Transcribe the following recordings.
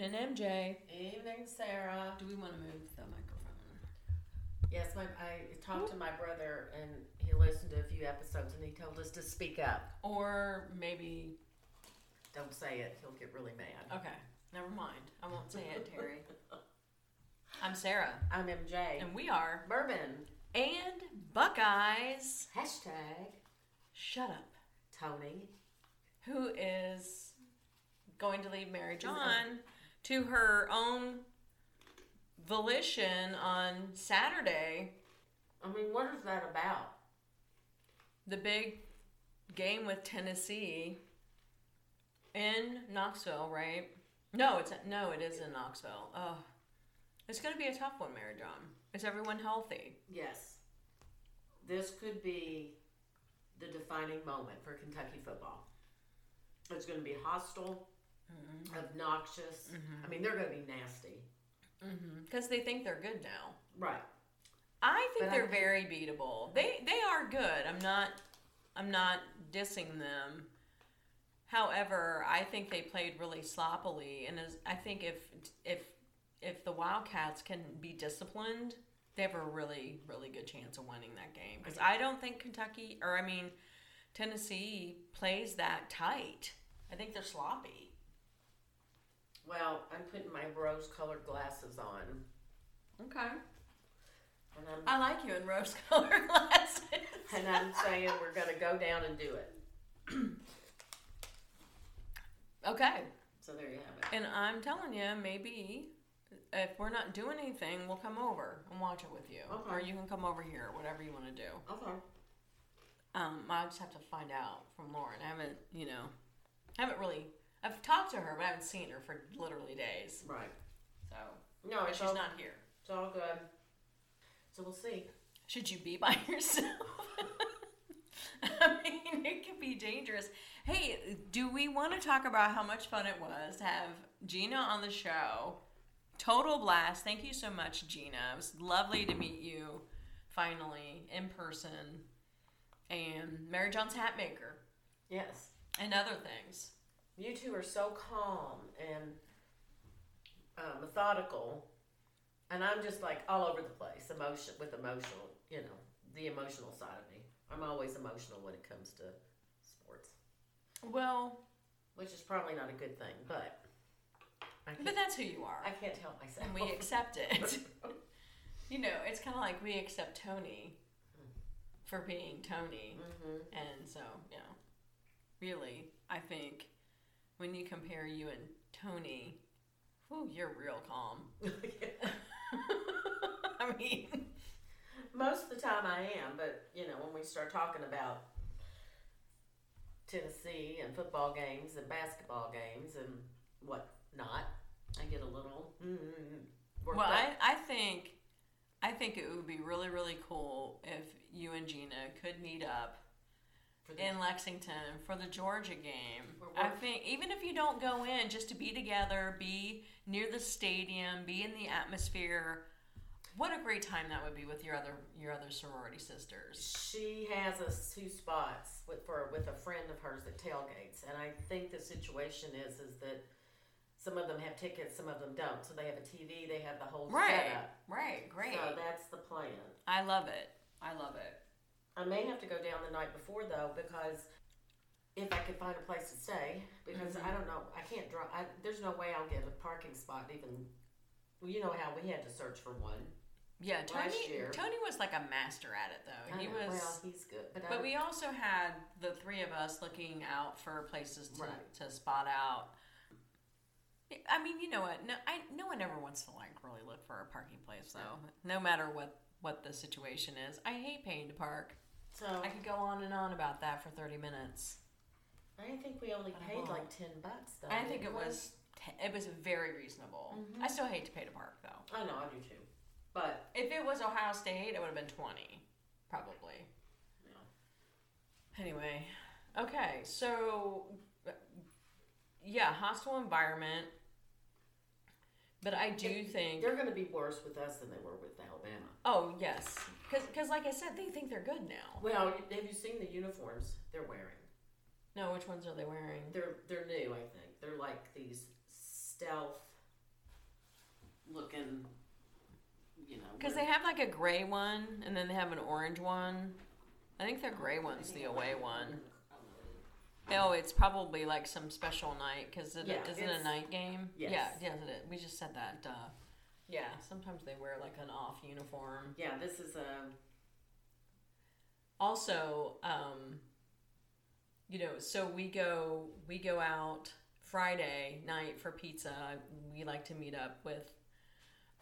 Evening, MJ. Evening, Sarah. Do we want to move the microphone? Yes, my, I talked to my brother and he listened to a few episodes and he told us to speak up. Or maybe. Don't say it, he'll get really mad. Okay, never mind. I won't say it, Terry. I'm Sarah, I'm MJ. and we are Bourbon. and Buckeyes. Hashtag Shut up. Tony. Who is going to leave Mary John to her own volition on Saturday? I mean, what is that about? the big game with Tennessee in Knoxville, right? No, it's no, it is in Knoxville. Oh, it's going to be a tough one, Mary John. Is everyone healthy? Yes. This could be the defining moment for Kentucky football. It's going to be hostile, Mm-hmm. obnoxious. Mm-hmm. I mean, they're going to be nasty. Mm-hmm. Because they think they're good now. Right. I think But they're think- very beatable. They they are good. I'm not I'm not dissing them. However, I think they played really sloppily, and as, I think if if if the Wildcats can be disciplined, they have a really really good chance of winning that game. Because I don't think Kentucky or I mean Tennessee plays that tight. I think they're sloppy. I'm putting my rose-colored glasses on, Okay. and I'm I like you in rose colored glasses. and I'm saying we're going to go down and do it. okay. So there you have it. And I'm telling you, maybe if we're not doing anything, we'll come over and watch it with you, Okay. or you can come over here, whatever you want to do. Okay. Um, I just have to find out from Lauren. I haven't, you know, I haven't really. I've talked to her, but I haven't seen her for literally days. Right. So No, she's all, not here. It's all good. So we'll see. Should you be by yourself? I mean, it could be dangerous. Hey, do we want to talk about how much fun it was to have Gina on the show? Total blast. Thank you so much, Gina. It was lovely to meet you finally in person. And Mary John's hat maker Yes. and other things. You two are so calm and uh, methodical, and I'm just like all over the place, emotion with emotional, you know, the emotional side of me. I'm always emotional when it comes to sports, Well, which is probably not a good thing, but I but that's who you are. I can't help myself. and we accept it. you know, it's kind of like we accept Tony for being Tony. hmm And so, you know, really, I think when you compare you and Tony, whew, you're real calm. I mean, Most of the time I am, but you know, when we start talking about Tennessee and football games and basketball games and whatnot, I get a little mm, well, up. I, I think, I think it would be really, really cool if you and Gina could meet up the, in Lexington for the Georgia game. I think even if you don't go in, just to be together, be near the stadium, be in the atmosphere. What a great time that would be with your other your other sorority sisters. she has us two spots with for with a friend of hers that tailgates, and I think the situation is is that some of them have tickets, some of them don't. So they have a TV, they have the whole Right, setup. right, great. So that's the plan. I love it. I love it. I may have to go down the night before though because if I could find a place to stay because Mhm. I don't know I can't drive. I, there's no way I'll get a parking spot even. Well, you know how we had to search for one. Yeah, Last Tony. year. Tony was like a master at it, though. I He know, was. well, he's good, but, But we also had the three of us looking out for places to, Right. to spot out. I mean, you know what? No, I no one ever wants to like really look for a parking place though. No matter what what the situation is, I hate paying to park. So I could go on and on about that for thirty minutes. I think we only paid won't. like ten bucks though. I think it was it was very reasonable. Mhm. I still hate to pay to park though. I know I do too, but If it was Ohio State, it would have been twenty, probably. yeah. Anyway, okay, so yeah, hostile environment. But I do It- think, they're going to be worse with us than they were with Alabama. oh yes, because, like I said, they think they're good now. Well, have you seen the uniforms they're wearing? No, which ones are they wearing? They're they're new, I think. They're like these stealth looking, you know. Because they have like a gray one, and then they have an orange one. I think the gray one's the away one. Oh, it's probably like some special night because it yeah, not a night game. Yes. Yeah, yes, it is. We just said that. Duh yeah, sometimes they wear like an off uniform. Yeah, this is a. Also, um, you know, so we go we go out Friday night for pizza. We like to meet up with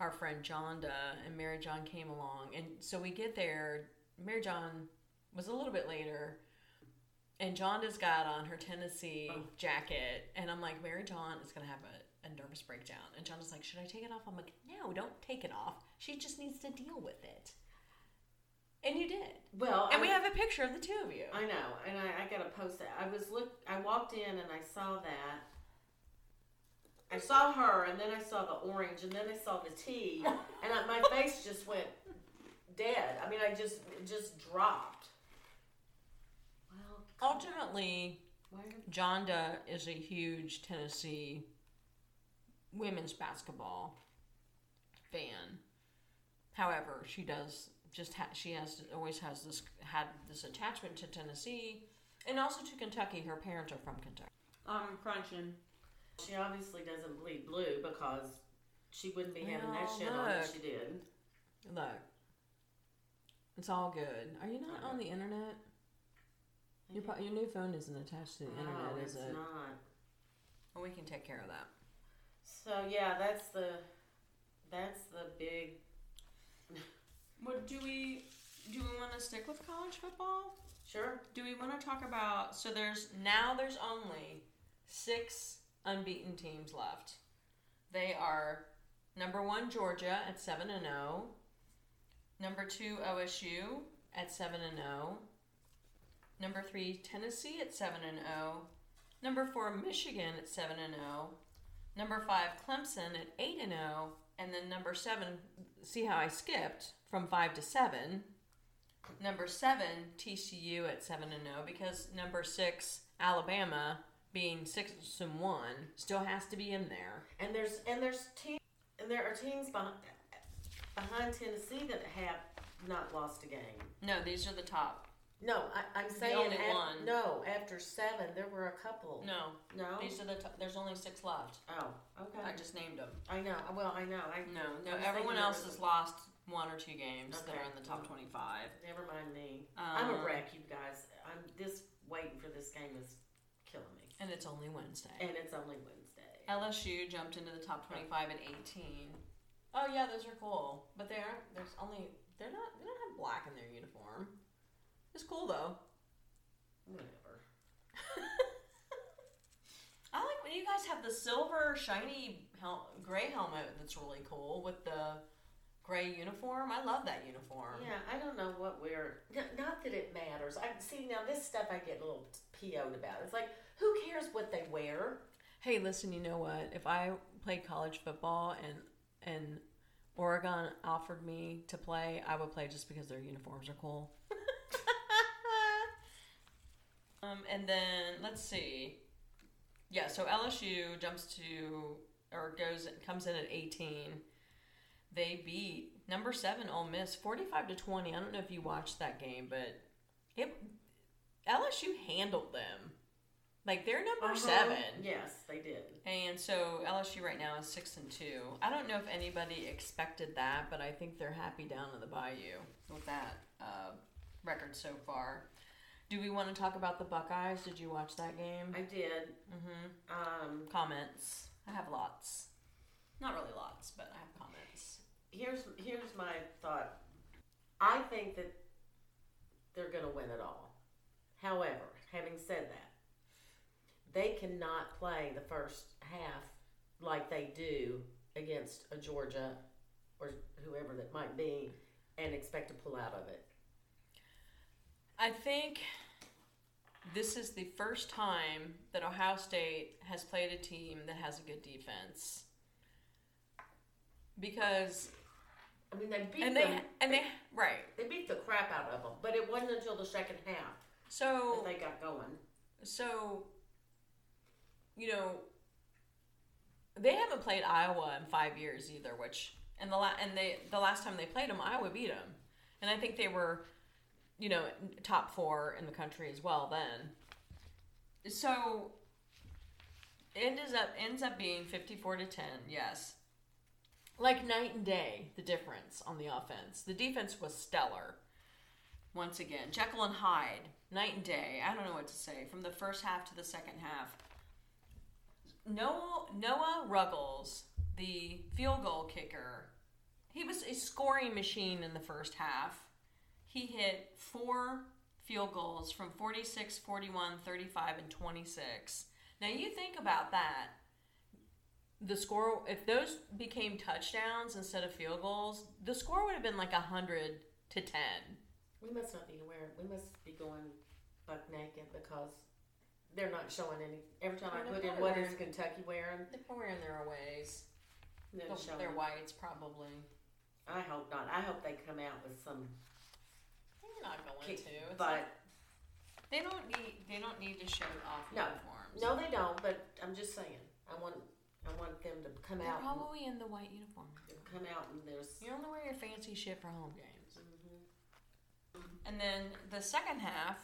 our friend Jonda, and Mary John came along, and so we get there. Mary John was a little bit later, and Jonda's got on her Tennessee Oh. jacket, and I'm like, Mary John is gonna have a, a nervous breakdown, and Jonda's like, should I take it off? I'm like, no, don't take it off. She just needs to deal with it, and you did. Well, And I, we have a picture of the two of you. I know, and I, I gotta post that. I was look. I walked in and I saw that. I saw her, and then I saw the orange, and then I saw the tea, and I, my face just went dead. I mean, I just just dropped. Well, Ultimately? Jonda is a huge Tennessee women's basketball fan. However, she does just ha- she has always has this had this attachment to Tennessee and also to Kentucky. Her parents are from Kentucky. I'm crunching. She obviously doesn't bleed blue because she wouldn't be having that Well, shit on if she did. Look, it's all good. Are you not on the internet? Your po- your new phone isn't attached to the internet, no, is it's it? not. Well, we can take care of that. So yeah, that's the that's the big. What do we do? We want to stick with college football? Sure. Do we want to talk about? So there's now there's only six unbeaten teams left. They are number one Georgia at seven and zero. Number two OSU at seven and zero. Number three Tennessee at seven and zero. Number four Michigan at seven and zero. Number five Clemson at eight and zero. And then number seven. See how I skipped from five to seven. Number seven, TCU at seven and zero because number six, Alabama, being six and one, still has to be in there. And there's and there's team and there are teams behind, behind Tennessee that have not lost a game. No, these are the top. No, I, I'm saying only af- one. No, after seven, there were a couple. No, No. these are the. Top. There's only six left. Oh, okay. I just named them. I know. Well, I know. I No, no. was Everyone else has lost one or two games. Okay. They're in the top twenty-five. Never mind me. I'm a Um, wreck, you guys. I'm this waiting for this game is killing me, and it's only Wednesday. and it's only Wednesday. LSU jumped into the top 25 at 18. Oh yeah, those are cool, but they aren't. There's only they're not. They don't have black in their uniform. It's cool though. Whatever. I like when you guys have the silver shiny hel- gray helmet. That's really cool with the gray uniform. I love that uniform. Yeah, I don't know what we're. Not that it matters. I see now this stuff I get a little PO'd about. It's like who cares what they wear? Hey, listen. You know what? If I played college football and and Oregon offered me to play, I would play just because their uniforms are cool. um, and then let's see. Yeah, so LSU jumps to or goes comes in at 18. They beat number 7 Ole Miss 45 to 20. I don't know if you watched that game, but it LSU handled them. Like they're number Uh-huh. 7. Yes, they did. And so LSU right now is six and two. I don't know if anybody expected that, but I think they're happy down in the bayou with that uh, record so far. Do we want to talk about the Buckeyes? Did you watch that game? I did. mm-hmm. Um, Comments. I have lots. Not really lots, but I have comments. here's here's my thought. I think that they're going to win it all. However, having said that, they cannot play the first half like they do against a Georgia or whoever that might be and expect to pull out of it. I think this is the first time that Ohio State has played a team that has a good defense. Because I mean, they beat and them. they and they right. They beat the crap out of them, but it wasn't until the second half So that they got going. So, you know, they haven't played Iowa in five years either, which and the la- and they the last time they played them, Iowa beat them, and I think they were, you know, top four in the country as well then. So ends up ends up being fifty four to ten. Yes, like night and day the difference on the offense. The defense was stellar. Once again, Jekyll and Hyde, night and day. I don't know what to say from the first half to the second half. Noah Noah Ruggles, the field goal kicker, he was a scoring machine in the first half. He hit four field goals from 46, 41, 35, and 26. Now you think about that. The score, if those became touchdowns instead of field goals, the score would have been like 100 to 10. We must not be aware. We must be going buck naked because they're not showing any. Every time I Well, put in what is wearing- Kentucky wearing, They're wearing their aways. they're They're, showing. they're whites, probably. I hope not. I hope they come out with some. Not going to. It's But like- they don't need. They don't need to show off No. uniforms. no, they don't. But I'm just saying. I want. I want them to come They're out. probably in the white uniform. Come out and there's. You only wear your fancy shit for home games. Mhm. And then the second half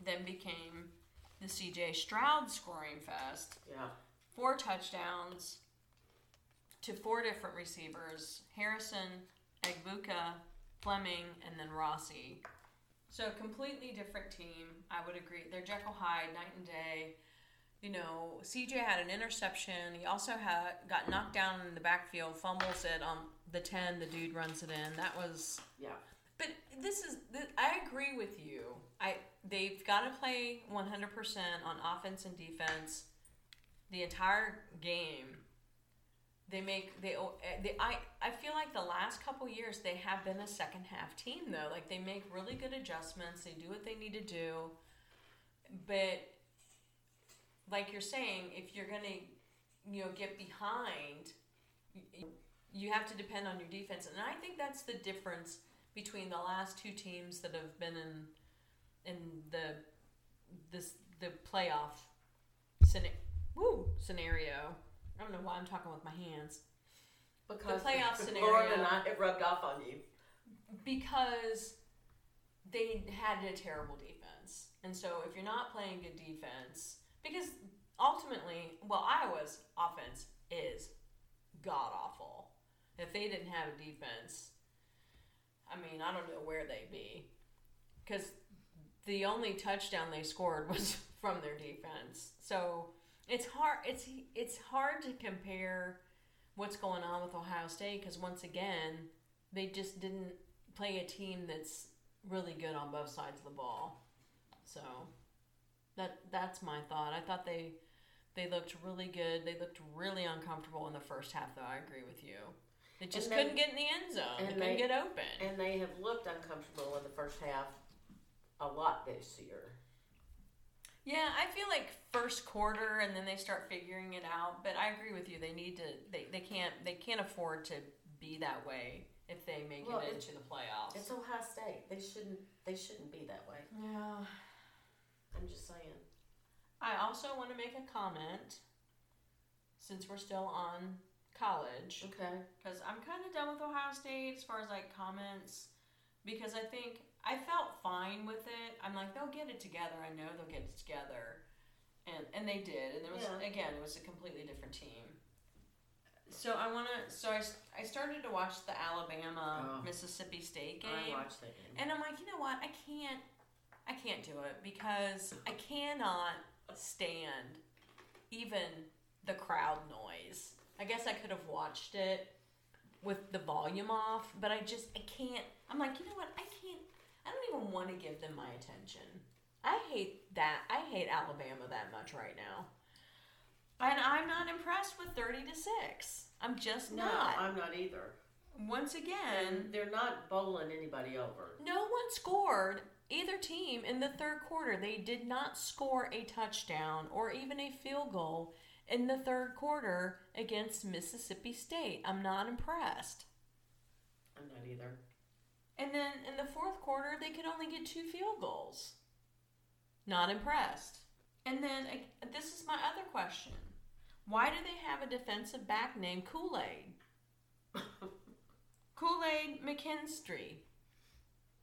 then became the CJ Stroud scoring fest. Yeah. Four touchdowns to four different receivers Harrison, Egbuka, Fleming, and then Rossi. So, completely different team. I would agree. They're Jekyll Hyde, night and day. You know, CJ had an interception. He also had got knocked down in the backfield, fumbles it on the 10. The dude runs it in. That was Yeah. but this is, I agree with you. I they've got to play 100% on offense and defense the entire game. They make they, eh, they I I feel like the last couple years they have been a second half team though. Like they make really good adjustments. They do what they need to do. But like you're saying, if you're going to you know get behind you, have to depend on your defense. And I think that's the difference between the last two teams that have been in in the this the playoff scena- woo, scenario. I don't know why I'm talking with my hands Because the playoff scenario- and I, it rubbed off on you. because they had a terrible defense. And so if you're not playing good defense, because ultimately, well, Iowa's offense is god awful. If they didn't have a defense, I mean, I don't know where they'd be. Because the only touchdown they scored was from their defense. So it's hard. It's it's hard to compare what's going on with Ohio State because once again, they just didn't play a team that's really good on both sides of the ball. So that that's my thought. I thought they they looked really good. They looked really uncomfortable in the first half, though. I agree with you. They just they- couldn't get in the end zone. They and couldn't they- get open. And they have looked uncomfortable in the first half a lot this year. Yeah, I feel like first quarter and then they start figuring it out. But I agree with you. They need to. They, they can't. They can't afford to be that way if they make Well, it into the playoffs. It's Ohio State. They shouldn't. They shouldn't be that way. yeah. I'm just saying. I also want to make a comment since we're still on college Okay. because I'm kind of done with Ohio State as far as like comments because I think I felt fine with it. I'm like they'll get it together. I know they'll get it together, and and they did. And it was Yeah. again, it was a completely different team. So I want to. So I, I started to watch the Alabama Oh. Mississippi State game. I watched that game. And I'm like, you know what? I can't. I can't do it because I cannot stand even the crowd noise. I guess I could have watched it with the volume off, but I just I can't. I'm like, you know what? I can't. I don't even want to give them my attention. I hate that. I hate Alabama that much right now. And I'm not impressed with 30 to 6. I'm just not. no, not. I'm not either. Once again, And they're not bowling anybody over. no one scored either team in the third quarter. They did not score a touchdown or even a field goal in the third quarter against Mississippi State. I'm not impressed. I'm not either. And then in the fourth quarter, they could only get two field goals. Not impressed. And then uh, this is my other question. Why do they have a defensive back named Kool-Aid? Kool Aid McKinstry.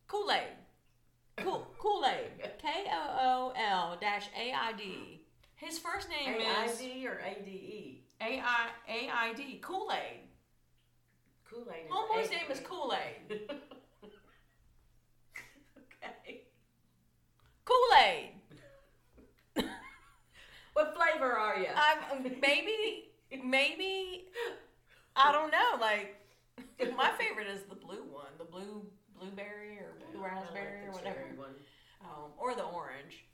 Kool Aid. Cool Kool Aid. K O O L dash A I D. His first name is A-I-D or A-D-E? A I A I D. Kool Aid. Kool-Aid Homeboy's A-D-E. name is Kool Aid. okay. Kool Aid. What flavor are you? I'm maybe maybe I don't know. Like my favorite is the blue one, the blue blueberry or blue raspberry or whatever. Um, or the orange.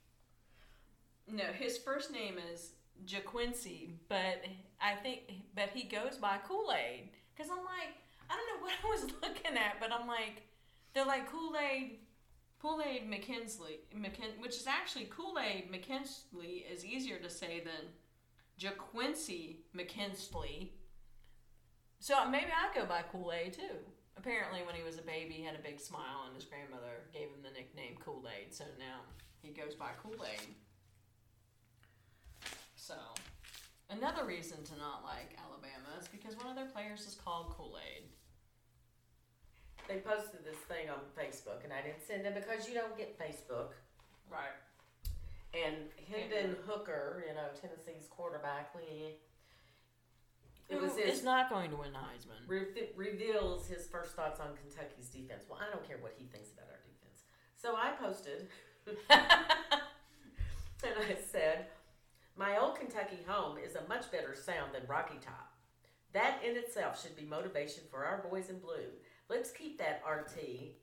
No, his first name is JaQuincy, but I think, but he goes by Kool Aid. Because I'm like, I don't know what I was looking at, but I'm like, they're like Kool Aid, Kool Aid McKinsley, McKin, which is actually Kool Aid McKinsley is easier to say than JaQuincy McKinsley. So maybe I go by Kool Aid too. Apparently, when he was a baby, he had a big smile, and his grandmother gave him the nickname Kool Aid. So now he goes by Kool Aid. So, another reason to not like Alabama is because one of their players is called Kool Aid. They posted this thing on Facebook, and I didn't send it because you don't get Facebook. Right. And Hendon Hooker, you know, Tennessee's quarterback, we, it was his is not going to win the Heisman. re- reveals his first thoughts on Kentucky's defense. Well, I don't care what he thinks about our defense. So I posted, and I said, My old Kentucky home is a much better sound than Rocky Top. That in itself should be motivation for our boys in blue. Let's keep that RT,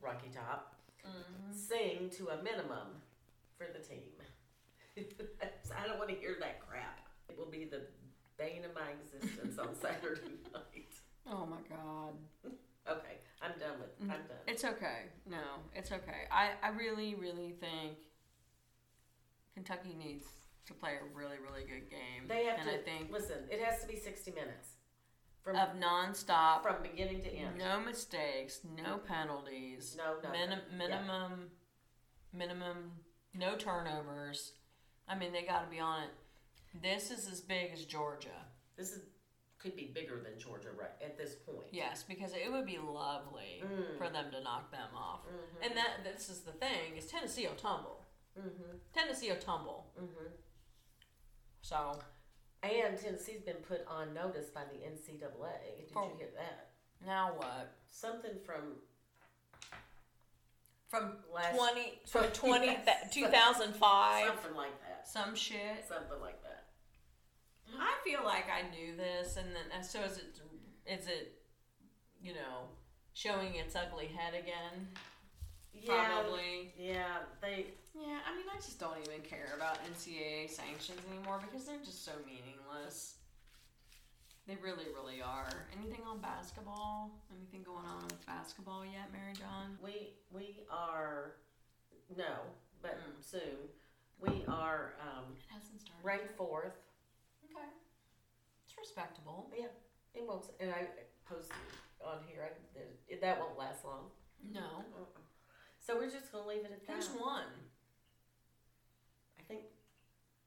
Rocky Top, Mhm. sing to a minimum for the team. I don't want to hear that crap. It will be the bane of my existence on Saturday night. Oh my God. Okay, I'm done with. I'm done. It's okay. No, it's okay. I, I really, really think Kentucky needs to play a really, really good game. They have and to I think listen. It has to be 60 minutes from of nonstop, from beginning to end. no mistakes, no penalties, No, no. minim, minimum, minimum, no turnovers. I mean, they got to be on it. This is as big as Georgia. This is could be bigger than Georgia right at this point. Yes, because it would be lovely Mm. for them to knock them off. Mhm. And that this is the thing is Tennessee will tumble. Mhm. Tennessee will tumble. Mhm. So And Tennessee's been put on notice by the NCAA. Did For- you hear that? now what? Something from From last twenty from twenty Yes. two thousand five, something like that. some shit. Something like that. I feel like I knew this, and then so is it? Is it? You know, showing its ugly head again? Yeah. Probably. Yeah. They. Yeah, I mean, I just don't even care about NCAA sanctions anymore because they're just so meaningless. They really, really are. Anything on basketball? Anything going on with basketball yet, Mary John? We we are no, but Mm. soon we are um, It hasn't started. ranked fourth. Okay. It's respectable. Yeah, it won't, and I posted on here. I, that won't last long. No. Uh-uh. So we're just gonna leave it at that. Who's won? I think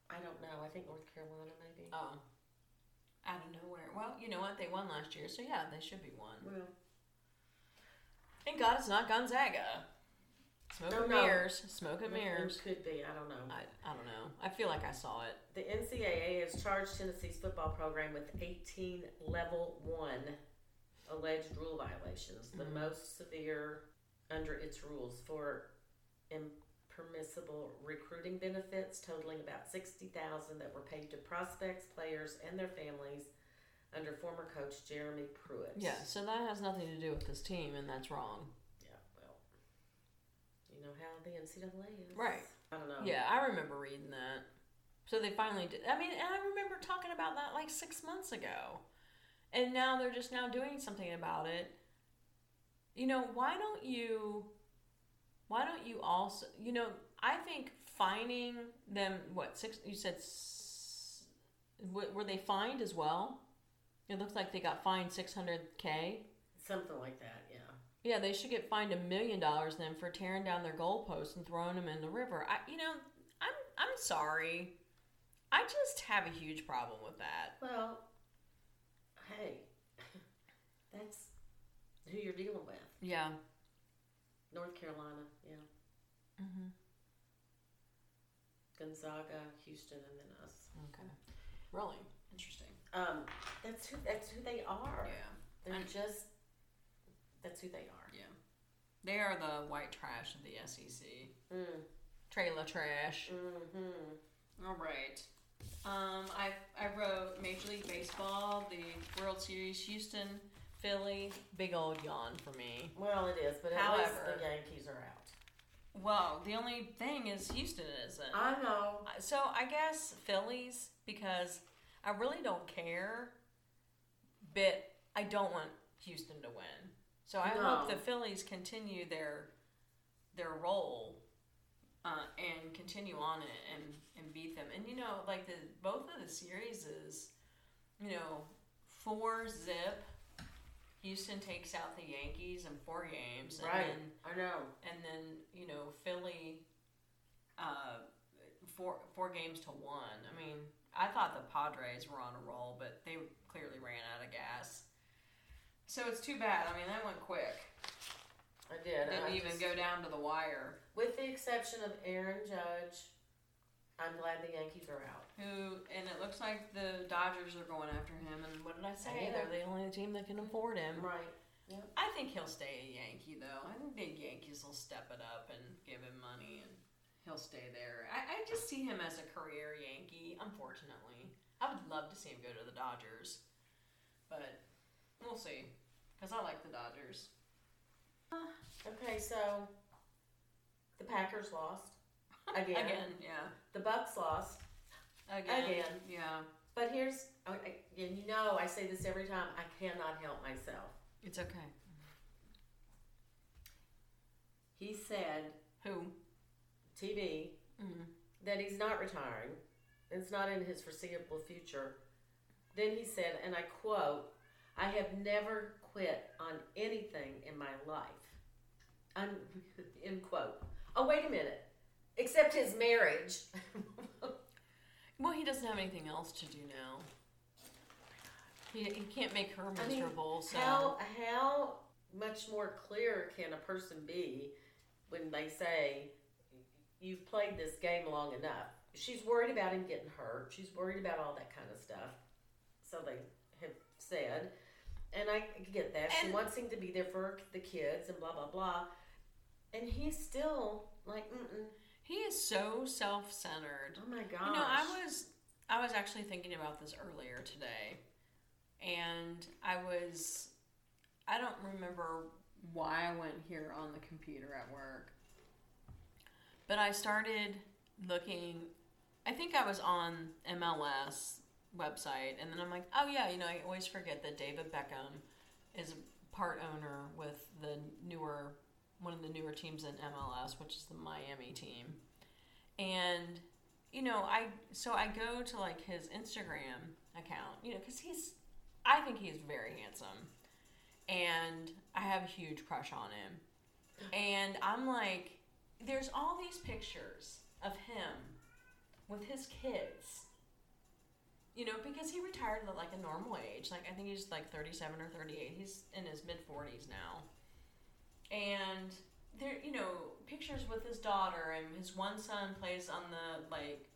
I don't know. I think North Carolina maybe. Oh. Out of nowhere. Well, you know what? They won last year, so yeah, they should be one. Well, Thank God it's not Gonzaga. Smoke No, and mirrors. Smoke and mirrors. could be. I don't know. I, I don't know. I feel like I saw it. The NCAA has charged Tennessee's football program with 18 level one alleged rule violations, the Mhm. most severe under its rules for impermissible recruiting benefits totaling about 60,000 that were paid to prospects, players, and their families under former coach Jeremy Pruitt. Yeah, so that has nothing to do with this team, and that's wrong. Yeah, well, you know how the NCAA is. Right. I don't know. Yeah, I remember reading that. So they finally did. I mean, and I remember talking about that like six months ago. And now they're just now doing something about it. You know, why don't you, why don't you also, you know, I think fining them, what, six, you said, s- were they fined as well? It looks like they got fined 600K. Something like that, yeah. Yeah, they should get fined a million dollars then for tearing down their goalposts and throwing them in the river. I, you know, I'm I'm sorry. I just have a huge problem with that. Well, hey, that's Yeah. North Carolina, yeah. Mm-hmm. Gonzaga, Houston, and then us. Okay. Really interesting. Um, that's who that's who they are. Yeah. They're And- just that's who they are. Yeah. They are the white trash of the SEC. Mm. Trailer trash. Mm-hmm. All right. Um, I I wrote Major League Baseball, the World Series, Houston, Philly. Big old yawn for me. Well, it is, but at However- least the Yankees are out. Well, the only thing is Houston isn't. I know. So I guess Phillies because I really don't care, but I don't want Houston to win. So I No. hope the Phillies continue their their role uh, and continue on it and and beat them. And you know, like the both of the series is, you know, four zip. Houston takes out the Yankees in four games, and Right. then I know. and then you know Philly, uh, four four games to one. I mean, I thought the Padres were on a roll, but they clearly ran out of gas. So it's too bad. I mean, that went quick. I did. Didn't I even just- go down to the wire. With the exception of Aaron Judge, I'm glad the Yankees are out. Who and it looks like the Dodgers are going after him. And what did I say? They're the only team that can afford him. Right. I think he'll stay a Yankee though. I think the Yankees will step it up and give him money and he'll stay there. I, I just see him as a career Yankee, unfortunately. I would love to see him go to the Dodgers. But we'll see. Because I like the Dodgers. Uh, okay, so the Packers lost again. Again, yeah. The Bucs lost. Again. Again. Yeah. But here's, oh, and you know, I say this every time. I cannot help myself. It's okay. He said, Who? TV, Mm. that he's not retiring. It's not in his foreseeable future. Then he said, and I quote, I have never quit on anything in my life. Un- end quote. Oh, wait a minute. Except his marriage. Well, he doesn't have anything else to do now. He, he can't make her I mean, miserable, so. How how much more clear can a person be when they say you've played this game long enough? She's worried about him getting hurt. She's worried about all that kind of stuff. So they have said, and I get that she And- wants him to be there for the kids and blah blah blah. And he's still like, Mm-mm. He is so self-centered. oh my gosh. You know, I was I was actually thinking about this earlier today, and I was I don't remember why I went here on the computer at work, but I started looking. I think I was on MLS website, and then I'm like, oh yeah, you know, I always forget that David Beckham is part owner with the newer one of the newer teams in MLS, which is the Miami team. And you know, I so I go to like his Instagram account, you know, cuz he's I think he's very handsome. And I have a huge crush on him. And I'm like there's all these pictures of him with his kids. You know, because he retired at like a normal age. Like I think he's like 37 or 38. He's in his mid 40s now and there you know pictures with his daughter and his one son plays on the like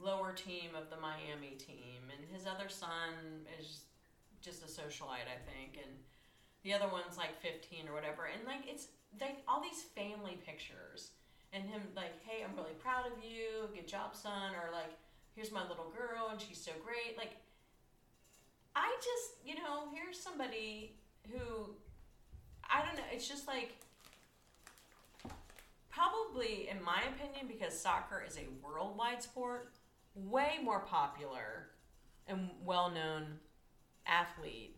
lower team of the Miami team. And his other son is just a socialite I think. And the other one's like 15 or whatever. And like it's like all these family pictures. And him like hey I'm really proud of you. Good job son. Or like here's my little girl and she's so great. Like I just you know here's somebody who I don't know. It's just like probably, in my opinion, because soccer is a worldwide sport, way more popular and well known athlete.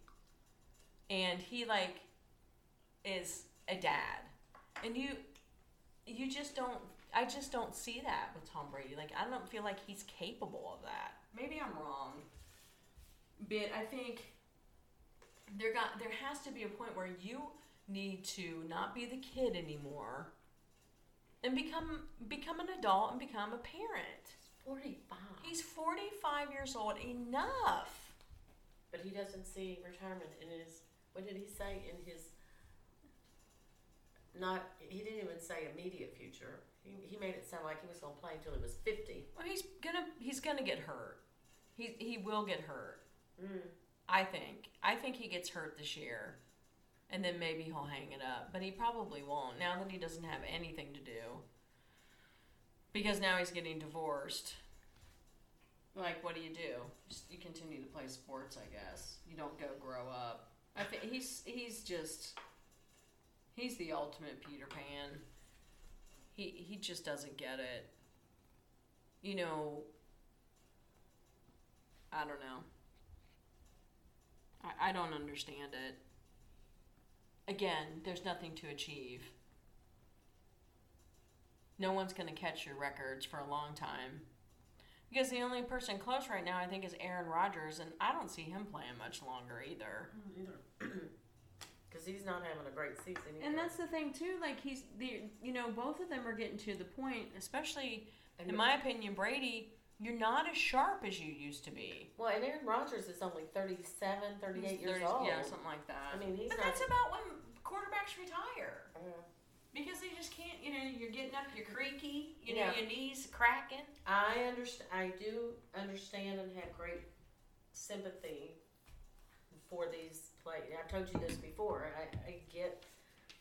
And he like is a dad. And you you just don't I just don't see that with Tom Brady. Like I don't feel like he's capable of that. Maybe I'm wrong. But I think there got there has to be a point where you need to not be the kid anymore and become become an adult and become a parent. 45. He's 45 years old. Enough. But he doesn't see retirement in his. What did he say in his not. He didn't even say immediate future. He, he made it sound like he was going to play until he was fifty. Well, he's gonna he's gonna get hurt. He he will get hurt. Mm. I think. I think he gets hurt this year, and then maybe he'll hang it up. But he probably won't now that he doesn't have anything to do. Because now he's getting divorced. Like, what do you do? Just, you continue to play sports, I guess. You don't go grow up. I think he's he's just he's the ultimate Peter Pan. He he just doesn't get it. You know, I don't know. I, I don't understand it. Again, there's nothing to achieve. No one's going to catch your records for a long time. Because the only person close right now, I think, is Aaron Rodgers, and I don't see him playing much longer either. Either. Because he's not having a great season. Either. And that's the thing too. Like he's the, you know, both of them are getting to the point. Especially, in my opinion, Brady, you're not as sharp as you used to be. well, and Aaron Rodgers is only 37, 38 He's years 30 old. Yeah, something like that. I mean, he's but not. that's about when quarterbacks retire. Uh, Because they just can't, you know, you're getting up, you're creaky, you know, Yeah. your knees cracking. I understand. I do understand and have great sympathy for these players. I've told you this before. I, I get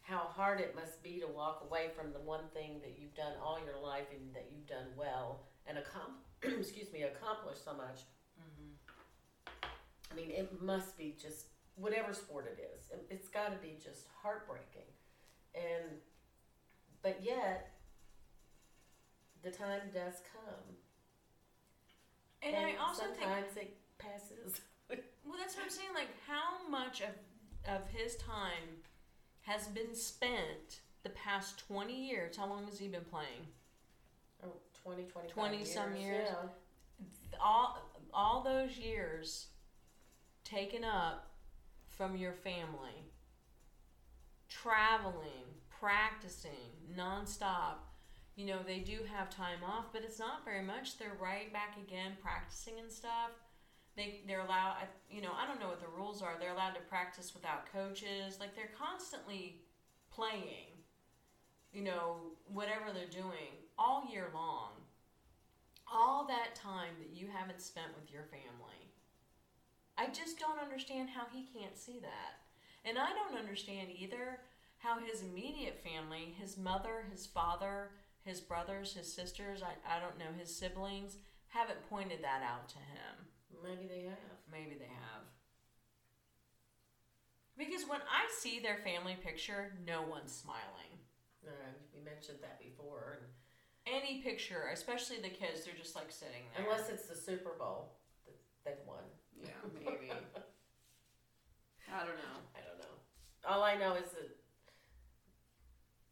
how hard it must be to walk away from the one thing that you've done all your life and that you've done well and accom- excuse me accomplish so much. Mm-hmm. I mean, it must be just whatever sport it is. It, it's got to be just heartbreaking, and but yet the time does come, And, I also think, sometimes it passes. well, that's what I'm saying. Like, how much of of his time has been spent the past 20 years? How long has he been playing? Oh, 20, 25 20 some years. Yeah. all all those years taken up from your family traveling practicing nonstop you know they do have time off but it's not very much. They're right back again practicing and stuff. They they're allowed you know i don't know what the rules are. They're allowed to practice without coaches. Like they're constantly playing you know whatever they're doing all year long all that time that you haven't spent with your family. I just don't understand how he can't see that. And I don't understand either how his immediate family, his mother, his father, his brothers, his sisters, I, I don't know, his siblings, haven't pointed that out to him. Maybe they have. Maybe they have. Because when I see their family picture, no one's smiling. Uh, we mentioned that before. And Any picture, especially the kids, they're just like sitting there. unless it's the Super Bowl that they've won. yeah, maybe. I don't know. I don't know. All I know is that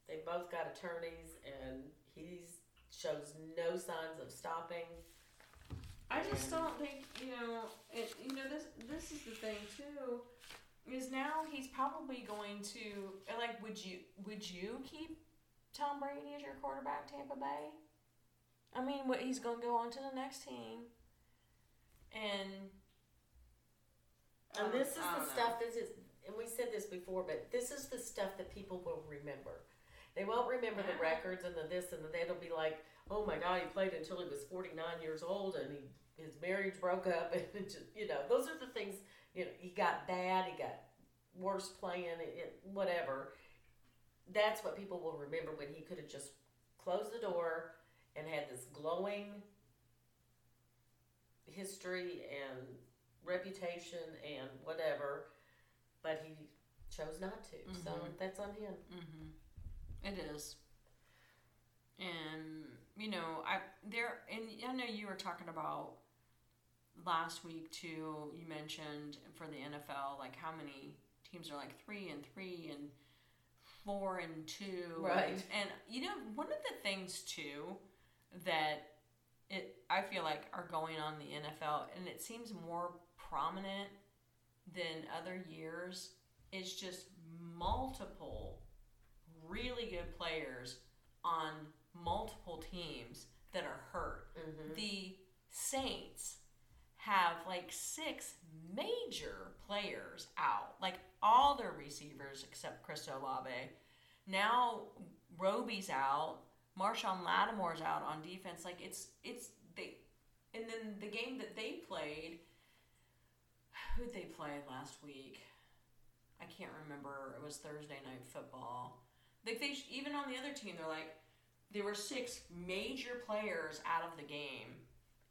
they both got attorneys, and he shows no signs of stopping. I just don't think you know. It, you know this. This is the thing too. Is now he's probably going to like. Would you would you keep Tom Brady is your quarterback, Tampa Bay? I mean, what he's going to go on to the next team, and And this is the don't know. stuff that is, and we said this before, but this is the stuff that people will remember. They won't remember the records and the this and the that. It'll be like, oh my God, he played until he was 49 years old and he his marriage broke up. And it just, you know, those are the things, you know, he got bad, he got worse playing, it, it, whatever. That's what people will remember when he could have just closed the door and had this glowing history and reputation and whatever, but he chose not to. So Mhm. that's on him. Mm-hmm. It is. And you know, I there and I know you were talking about last week too. You mentioned for the NFL, like how many teams are like three and three and four and two, Right. And you know, one of the things too that it I feel like are going on in the NFL, and it seems more prominent than other years, is just multiple really good players on multiple teams that are hurt. Mm-hmm. The Saints have like six major players out, like all their receivers except Chris Olave. now Roby's out, Marshon Lattimore's out on defense. Like it's it's they, and then the game that they played, who'd they play last week? I can't remember. It was Thursday night football. Like they even on the other team, they're like there were six major players out of the game,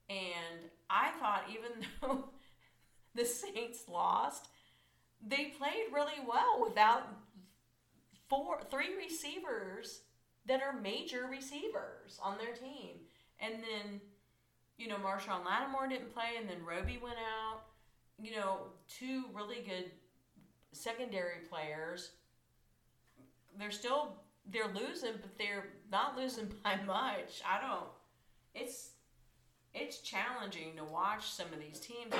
and I thought even though the Saints lost, they played really well without four, three receivers that are major receivers on their team. And then, you know, Marshon Lattimore didn't play, and then Roby went out. You know, two really good secondary players. They're still they're losing, but they're not losing by much. I don't. It's it's challenging to watch some of these teams.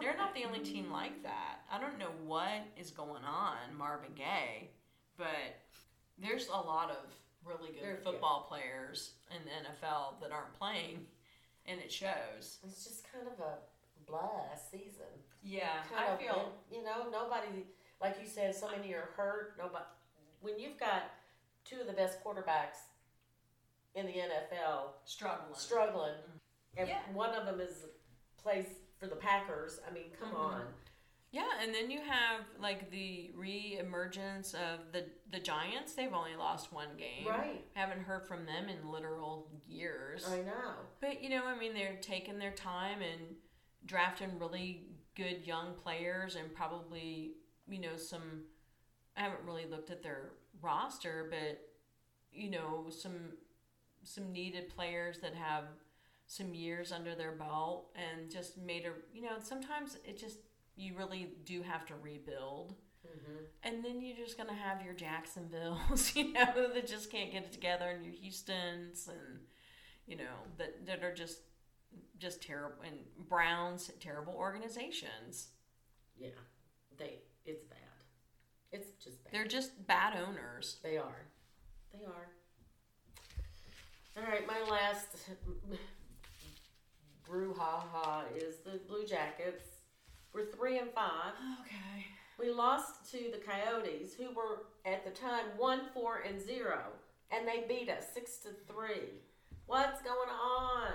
They're not the only team like that. I don't know what is going on, Marvin Gaye, but there's a lot of really good football players in the NFL that aren't playing, and it shows. It's just kind of a blah season. Yeah, Kind I of, feel. you know, nobody, like you said, so many are hurt. Nobody, when you've got two of the best quarterbacks in the NFL struggling. struggling, mm-hmm. And Yeah. one of them is plays for the Packers. I mean, come Mhm. on. Yeah, and then you have like the re-emergence of the the Giants. They've only lost one game. Right. Haven't heard from them in literal years. I know. But you know, I mean, they're taking their time and drafting really good young players, and probably you know some. I haven't really looked at their roster, but you know some some needed players that have some years under their belt and just made a you know sometimes it just you really do have to rebuild hmm and then you're just gonna have your Jacksonville's, you know, that just can't get it together, and your Houston's, and you know that that are just just terrible, and Browns, terrible organizations. Yeah. They. It's bad. It's just bad. They're just bad owners. They are. They are. All right, my last brouhaha is the Blue Jackets. We're three and five. Okay. We lost to the Coyotes, who were at the time one, four, and zero, and they beat us six to three. What's going on?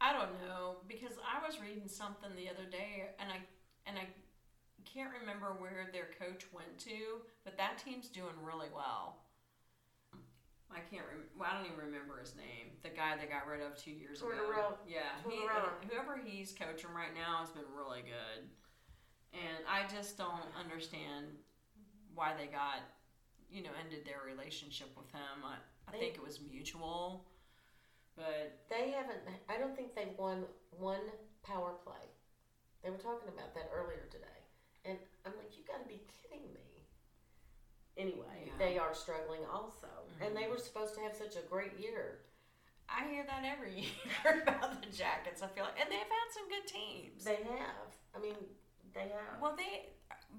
I don't know because I was reading something the other day, and I and I can't remember where their coach went to, but that team's doing really well. I can't. Rem- well, I don't even remember his name. The guy they got rid of two years ago. Tortorella. Yeah, he, whoever he's coaching right now has been really good, and I just don't understand why they got, you know, ended their relationship with him. I, I They- think it was mutual, but They haven't. I don't think they've won one power play. They were talking about that earlier today, and I'm like, you got to be kidding me. Anyway, Yeah. they are struggling also, and Mhm. they were supposed to have such a great year. I hear that every year about the Jackets. I feel like, and they've had some good teams. They have. I mean, they have. Well, they,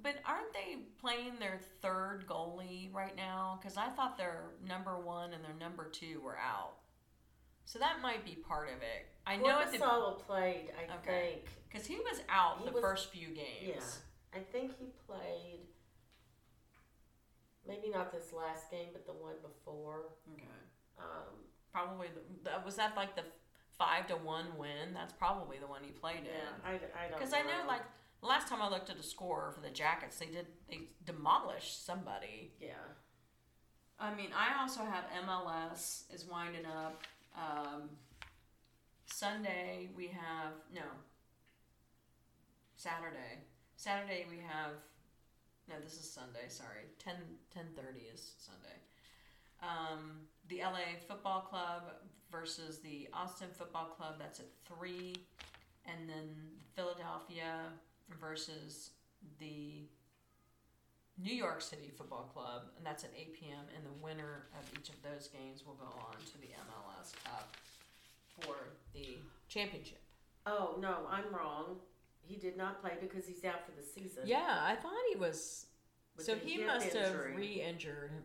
but aren't they playing their third goalie right now? Because I thought their number one and their number two were out. So that might be part of it. I know the Korpisalo played. I Okay. think. because he was out He the was- first few games. Yeah, I think he played. Maybe not this last game, but the one before. Okay. Um, Probably the, that was that like the five to one win. That's probably the one he played yeah, in. I, I don't. Know. Because I know, like the last time I looked at a score for the Jackets, they did they demolished somebody. Yeah. I mean, I also have MLS is winding up. Um, Sunday we have no. Saturday, Saturday we have. No, this is Sunday. Sorry, 10, 10.30 is Sunday. Um, the LA Football Club versus the Austin Football Club. That's at three, and then Philadelphia versus the New York City Football Club, and that's at 8 p.m. And the winner of each of those games will go on to the MLS Cup for the championship. Oh no, I'm wrong. He did not play because he's out for the season. Yeah, I thought he was. with so he must have re-injured him.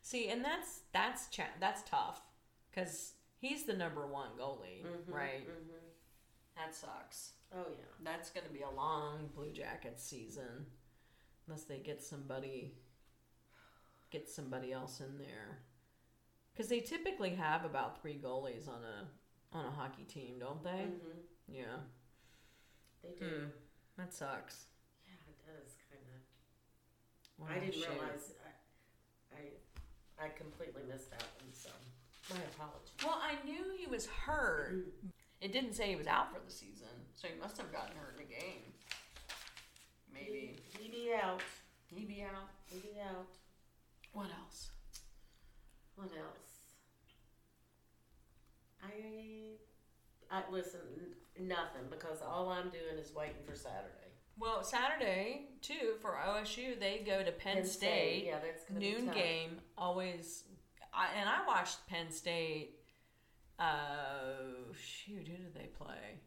See, and that's that's cha- that's tough because he's the number one goalie, Mhm, right? mhm. That sucks. Oh yeah. That's going to be a long Blue Jackets season unless they get somebody get somebody else in there. Because they typically have about three goalies on a on a hockey team, don't they? hmm Yeah. They do. Hmm. That sucks. Yeah, it does kind of. Well, I didn't shoot. realize. I, I I completely missed that one. So my apologies. Well, I knew he was hurt. It didn't say he was out for the season, so he must have gotten hurt in a game. Maybe He be out. he'd be out. He be out. What else? What else? I I listen n- nothing because all I'm doing is waiting for Saturday. Well, Saturday too for OSU, they go to Penn, State. Yeah, that's gonna be noon tough. game always I, and i watched penn state uh shoot who did they play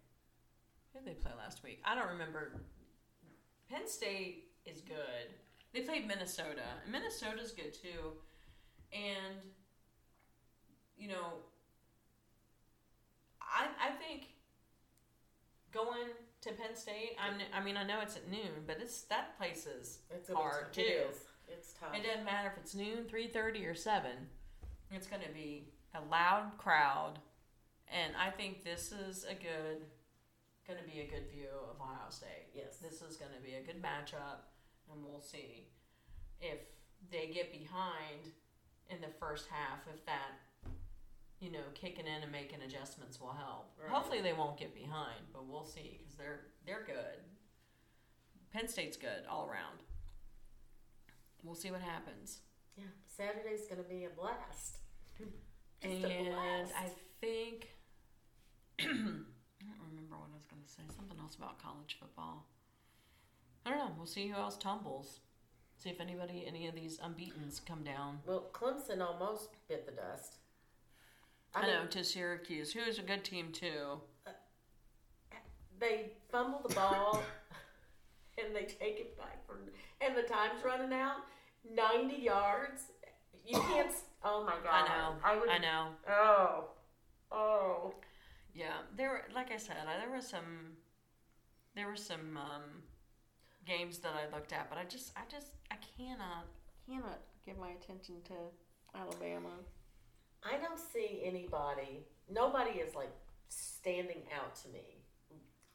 who did they play last week i don't remember penn state is good they played minnesota and minnesota's good too and you know i i think going to penn state i'm i mean i know it's at noon but it's that place is It's hard. Too. is. It's tough. it doesn't matter if it's noon, three thirty, or seven. It's going to be a loud crowd, and I think this is a good, going to be a good view of Ohio State. Yes. This is going to be a good matchup, and we'll see if they get behind in the first half. If that, you know, kicking in and making adjustments will help. Right. Hopefully, they won't get behind, but we'll see because they're they're good. Penn State's good all around. We'll see what happens. Yeah, Saturday's going to be a blast. Just a and blast. I think I don't remember what I was going to say. Something else about college football. I don't know. We'll see who else tumbles. See if anybody, any of these unbeaten's come down. Well, Clemson almost bit the dust. I, mean, know to Syracuse, who is a good team too. they fumble the ball and they take it back from, and the time's running out. Ninety yards. You can't. Oh my god! I know. I would. I know. Oh. Oh. Yeah, there were like I said, I, there were some, there were some um, games that I looked at, but I just, I just, I cannot, cannot give my attention to Alabama. I don't see anybody. Nobody is like standing out to me.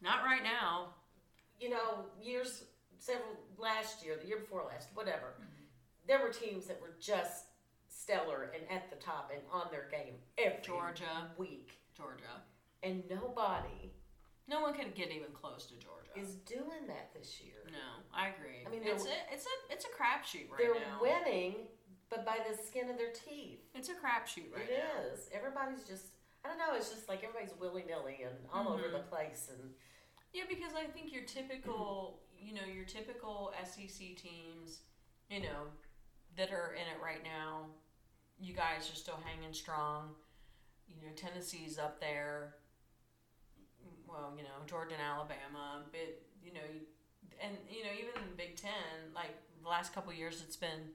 Not right now. You know, years, several last year, the year before last, whatever. Mm-hmm. There were teams that were just stellar and at the top and on their game every Georgia. week, Georgia. and nobody No one can get even close to Georgia. is doing that this year. no, I agree. I mean, it's a it's a it's a crapshoot right now. They're winning, but by the skin of their teeth. It's a crapshoot right It now. is. Everybody's just. I don't know. It's just like everybody's willy nilly and all over Mhm. the place, and Yeah, because I think your typical, you know, your typical SEC teams, you know, that are in it right now, you guys are still hanging strong. You know, Tennessee's up there. Well, you know, Georgia and Alabama, but you know, and you know, even in the Big Ten, like the last couple of years, it's been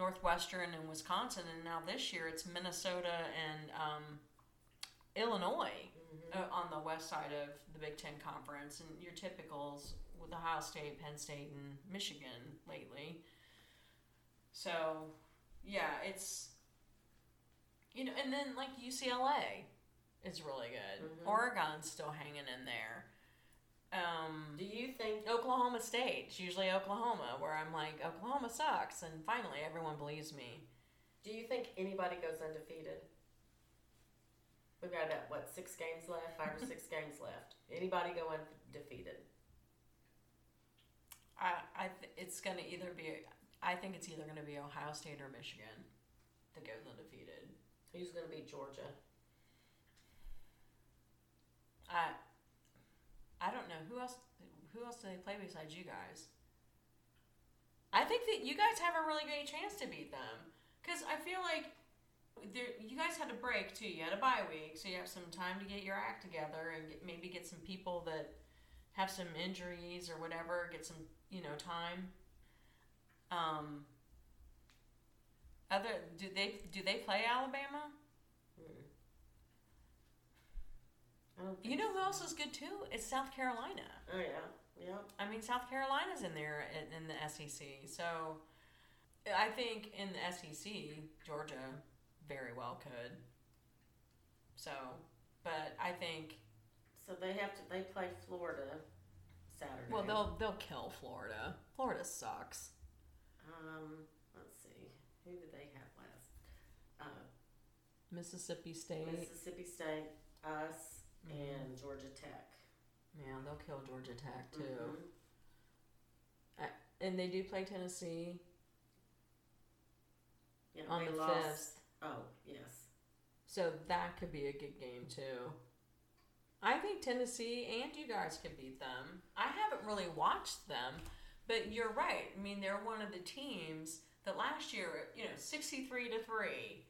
Northwestern and Wisconsin, and now this year it's Minnesota and um, Illinois uh, on the west side of the Big Ten Conference, and your typicals with Ohio State, Penn State, and Michigan lately. So, yeah, it's you know, and then like UCLA is really good. Mhm. Oregon's still hanging in there. Um, do you think? Oklahoma State, it's usually Oklahoma, where I'm like, Oklahoma sucks, and finally everyone believes me. Do you think anybody goes undefeated? We've got about what six games left, five or six games left. Anybody go undefeated? I, I th- it's gonna either be, I think it's either gonna be Ohio State or Michigan that goes undefeated. Who's going to beat Georgia? I, I don't know who else. Who else do they play besides you guys? I think that you guys have a really great chance to beat them because I feel like you guys had a break too. You had a bye week, so you have some time to get your act together and get, maybe get some people that have some injuries or whatever. Get some you know time. Um. Other do they do they play Alabama? Mm. I don't think You know who else is good too? It's South Carolina. Oh yeah, yeah. I mean, South Carolina's in there in, in the SEC, so I think in the SEC, Georgia very well could. So, but I think So they have to. They play Florida Saturday. well they'll they'll kill Florida. Florida sucks. Um, let's see. Who did they have last? Uh, Mississippi State. Mississippi State, us. And Georgia Tech. Yeah, they'll kill Georgia Tech too. Mhm. And they do play Tennessee Yeah, on the fifth. Oh, yes. So that could be a good game too. I think Tennessee and you guys could beat them. I haven't really watched them, but you're right. I mean, they're one of the teams that last year, you know, 63 to 3,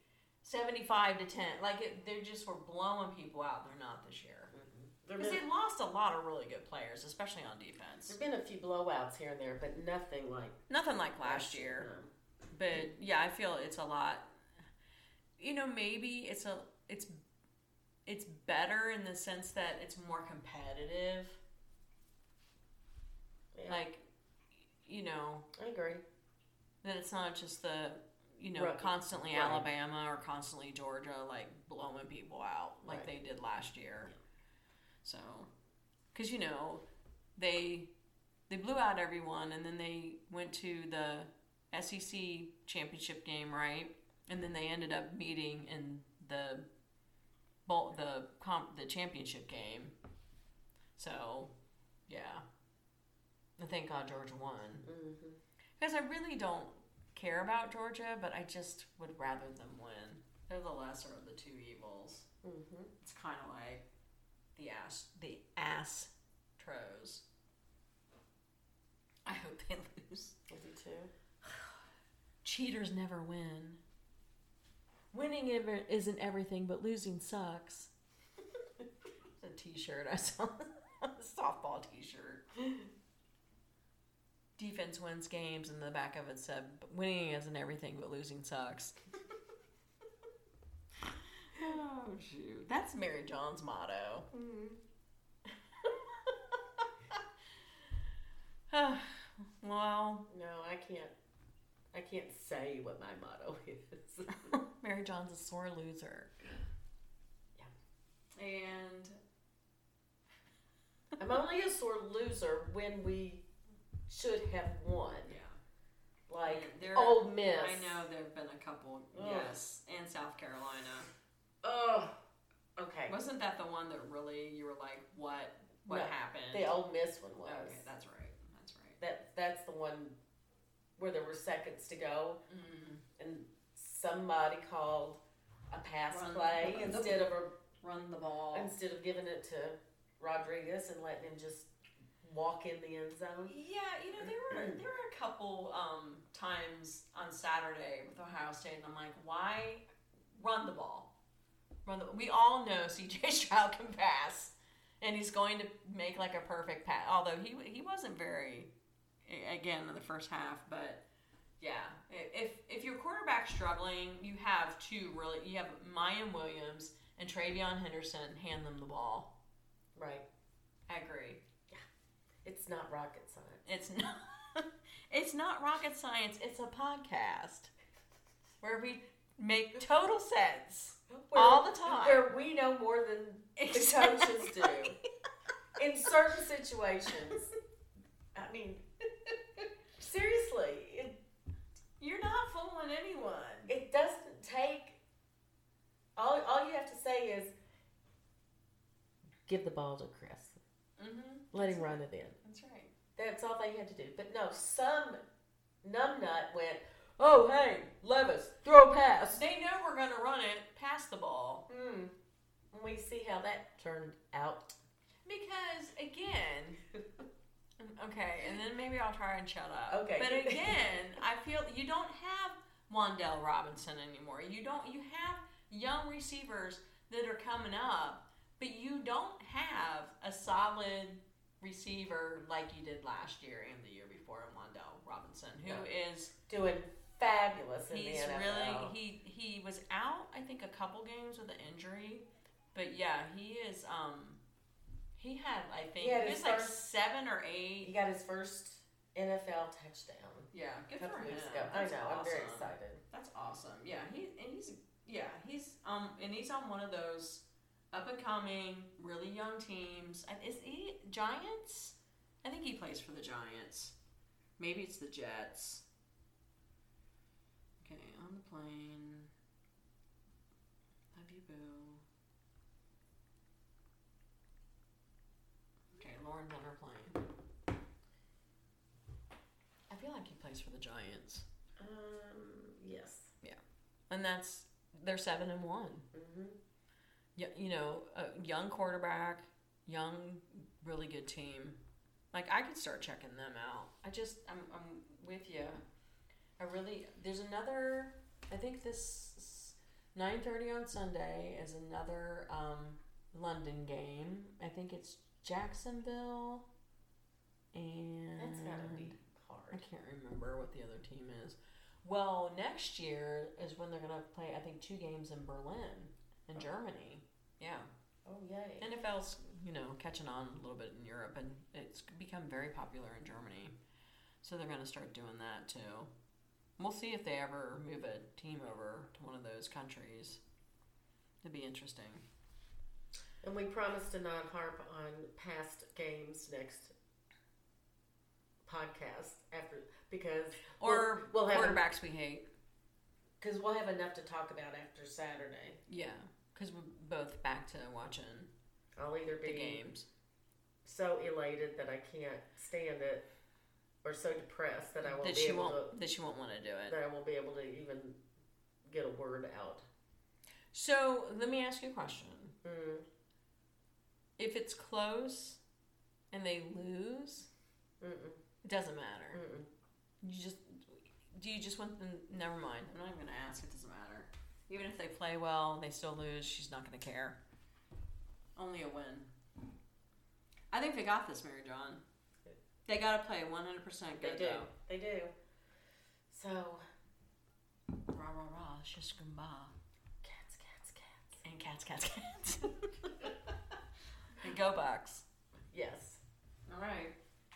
75 to 10. Like it, they just were blowing people out. They're not this year. Mhm. There Because they lost a lot of really good players, especially on defense. there've been a few blowouts here and there, but nothing like Nothing like last year. No. but yeah, I feel it's a lot. You know, maybe it's a it's it's better in the sense that it's more competitive. Yeah, Like, you know, I agree. that it's not just the you know Right. constantly Right. Alabama or constantly Georgia like blowing people out like Right. they did last year. So, because you know they they blew out everyone, and then they went to the SEC championship game, right? And then they ended up meeting in the bowl, the comp, the championship game. So, yeah. Thank God Georgia won. Mm-hmm. Because I really don't care about Georgia, but I just would rather them win. They're the lesser of the two evils. hmm It's kind of like the ass, the ass tros. I hope they lose. I do too. Cheaters never win. Winning isn't everything, but losing sucks. it's a T-shirt I saw. a softball T-shirt. Defense wins games, and the back of it said, "Winning isn't everything, but losing sucks." oh shoot, that's Mary John's motto. Mm-hmm. well, No, I can't. I can't say what my motto is. Mary John's a sore loser. Yeah. And I'm only a sore loser when we should have won. yeah, Like There- Ole Miss. I know there've been a couple. Ugh. Yes, and South Carolina. Oh, okay. Wasn't that the one that really you were like, what? What No, happened? The Ole Miss one was. Okay, that's right. That's right. That that's the one where there were seconds to go Mm. and somebody called a pass Run- play run the- instead of a Run the ball. instead of giving it to Rodriguez and letting him just walk in the end zone. Yeah, you know there were there were a couple um, times on Saturday with Ohio State, and I'm like, why run the ball? Run the. We all know C.J. Stroud can pass, and he's going to make like a perfect pass. Although he he wasn't very again in the first half, but yeah, if if your quarterback's struggling, you have two really. You have Miyan Williams and TreVeyon Henderson. Hand them the ball. Right. I agree. It's not rocket science. It's not. It's not rocket science. It's a podcast where we make total sense all the time. Where we know more than the coaches do. In certain situations. I mean, seriously, it, You're not fooling anyone. it doesn't take. All, all you have to say is give the ball to Chris. Mm-hmm. Let him run it in. That's right. That's all they had to do. But no, some numbnut went, oh, hey, Levis, throw a pass. They know we're going to run it past the ball Hmm. And we see how that turned out. because again. Okay, and then maybe I'll try and shut up. Okay. But again, I feel you don't have Wan'Dale Robinson anymore. You don't. You have young receivers that are coming up, but you don't have a solid receiver like you did last year and the year before in Wan'Dale Robinson, who No. is Doing fabulous in he's the NFL. really he he was out I think a couple games with an injury, but yeah, he is um he had I think He he was like first- seven or eight. He got his first NFL touchdown Yeah, a good couple for him. I know. I'm very excited. That's awesome. Yeah, he and he's yeah he's um and he's on one of those up and coming, really young teams. And is he Giants? I think he plays for the Giants. Maybe it's the Jets. Okay, on the plane. Love you, boo. Okay, Lauren Hunter playing. I feel like he plays for the Giants. Um, yes. Yeah, and that's they're seven and one. hmm Yeah, you know, a young quarterback, young, really good team. Like I could start checking them out. I just, I'm, I'm with you. I really. There's another. I think this nine thirty on Sunday is another um, London game. I think it's Jacksonville, and That's gotta be hard. I can't remember what the other team is. Well, next year is when they're gonna play. I think two games in Berlin, in Oh. Germany. Yeah. Oh yay! NFL's, you know, catching on a little bit in Europe and it's become very popular in Germany. So they're going to start doing that too. We'll see if they ever move a team over to one of those countries. It'd be interesting. And we promise to not harp on past games next podcast after because Or we'll, we'll have quarterbacks we hate. because we'll have enough to talk about after Saturday. Yeah, because we're both back to watching I'll either the games. so elated that I can't stand it, or so depressed that I won't That be she able won't. That she won't want to do to it. that I won't be able to even get a word out. So let me ask you a question. Mm. If it's close and they lose, Mm-mm. it doesn't matter. Mm-mm. You just do you just want them? Never mind. I'm not even gonna ask. It doesn't matter. Even if they play well, they still lose. She's not gonna care. Only a win. I think they got this, Mary John. They gotta play 100 percent They do. though. They do. So Rah rah rah, shish kumbah. cats, cats, cats. and cats, cats, cats. and go Bucks. Yes. All right.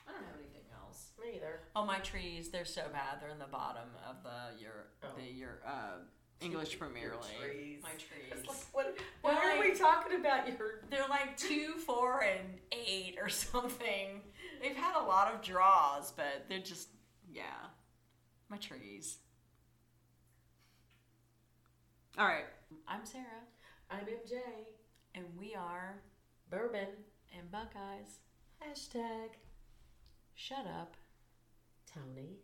I don't have anything else. Me either. Oh, my trees, they're so bad. They're in the bottom of the your Oh. the your uh, English Premier Your League. trees. My trees. like, what, why They're are like- we talking about your? They're like two, four, and eight or something. They've had a lot of draws, but they're just yeah. My trees. All right. I'm Sarah, I'm MJ. and we are Bourbon. and Buckeyes. Hashtag Shut up. Tony.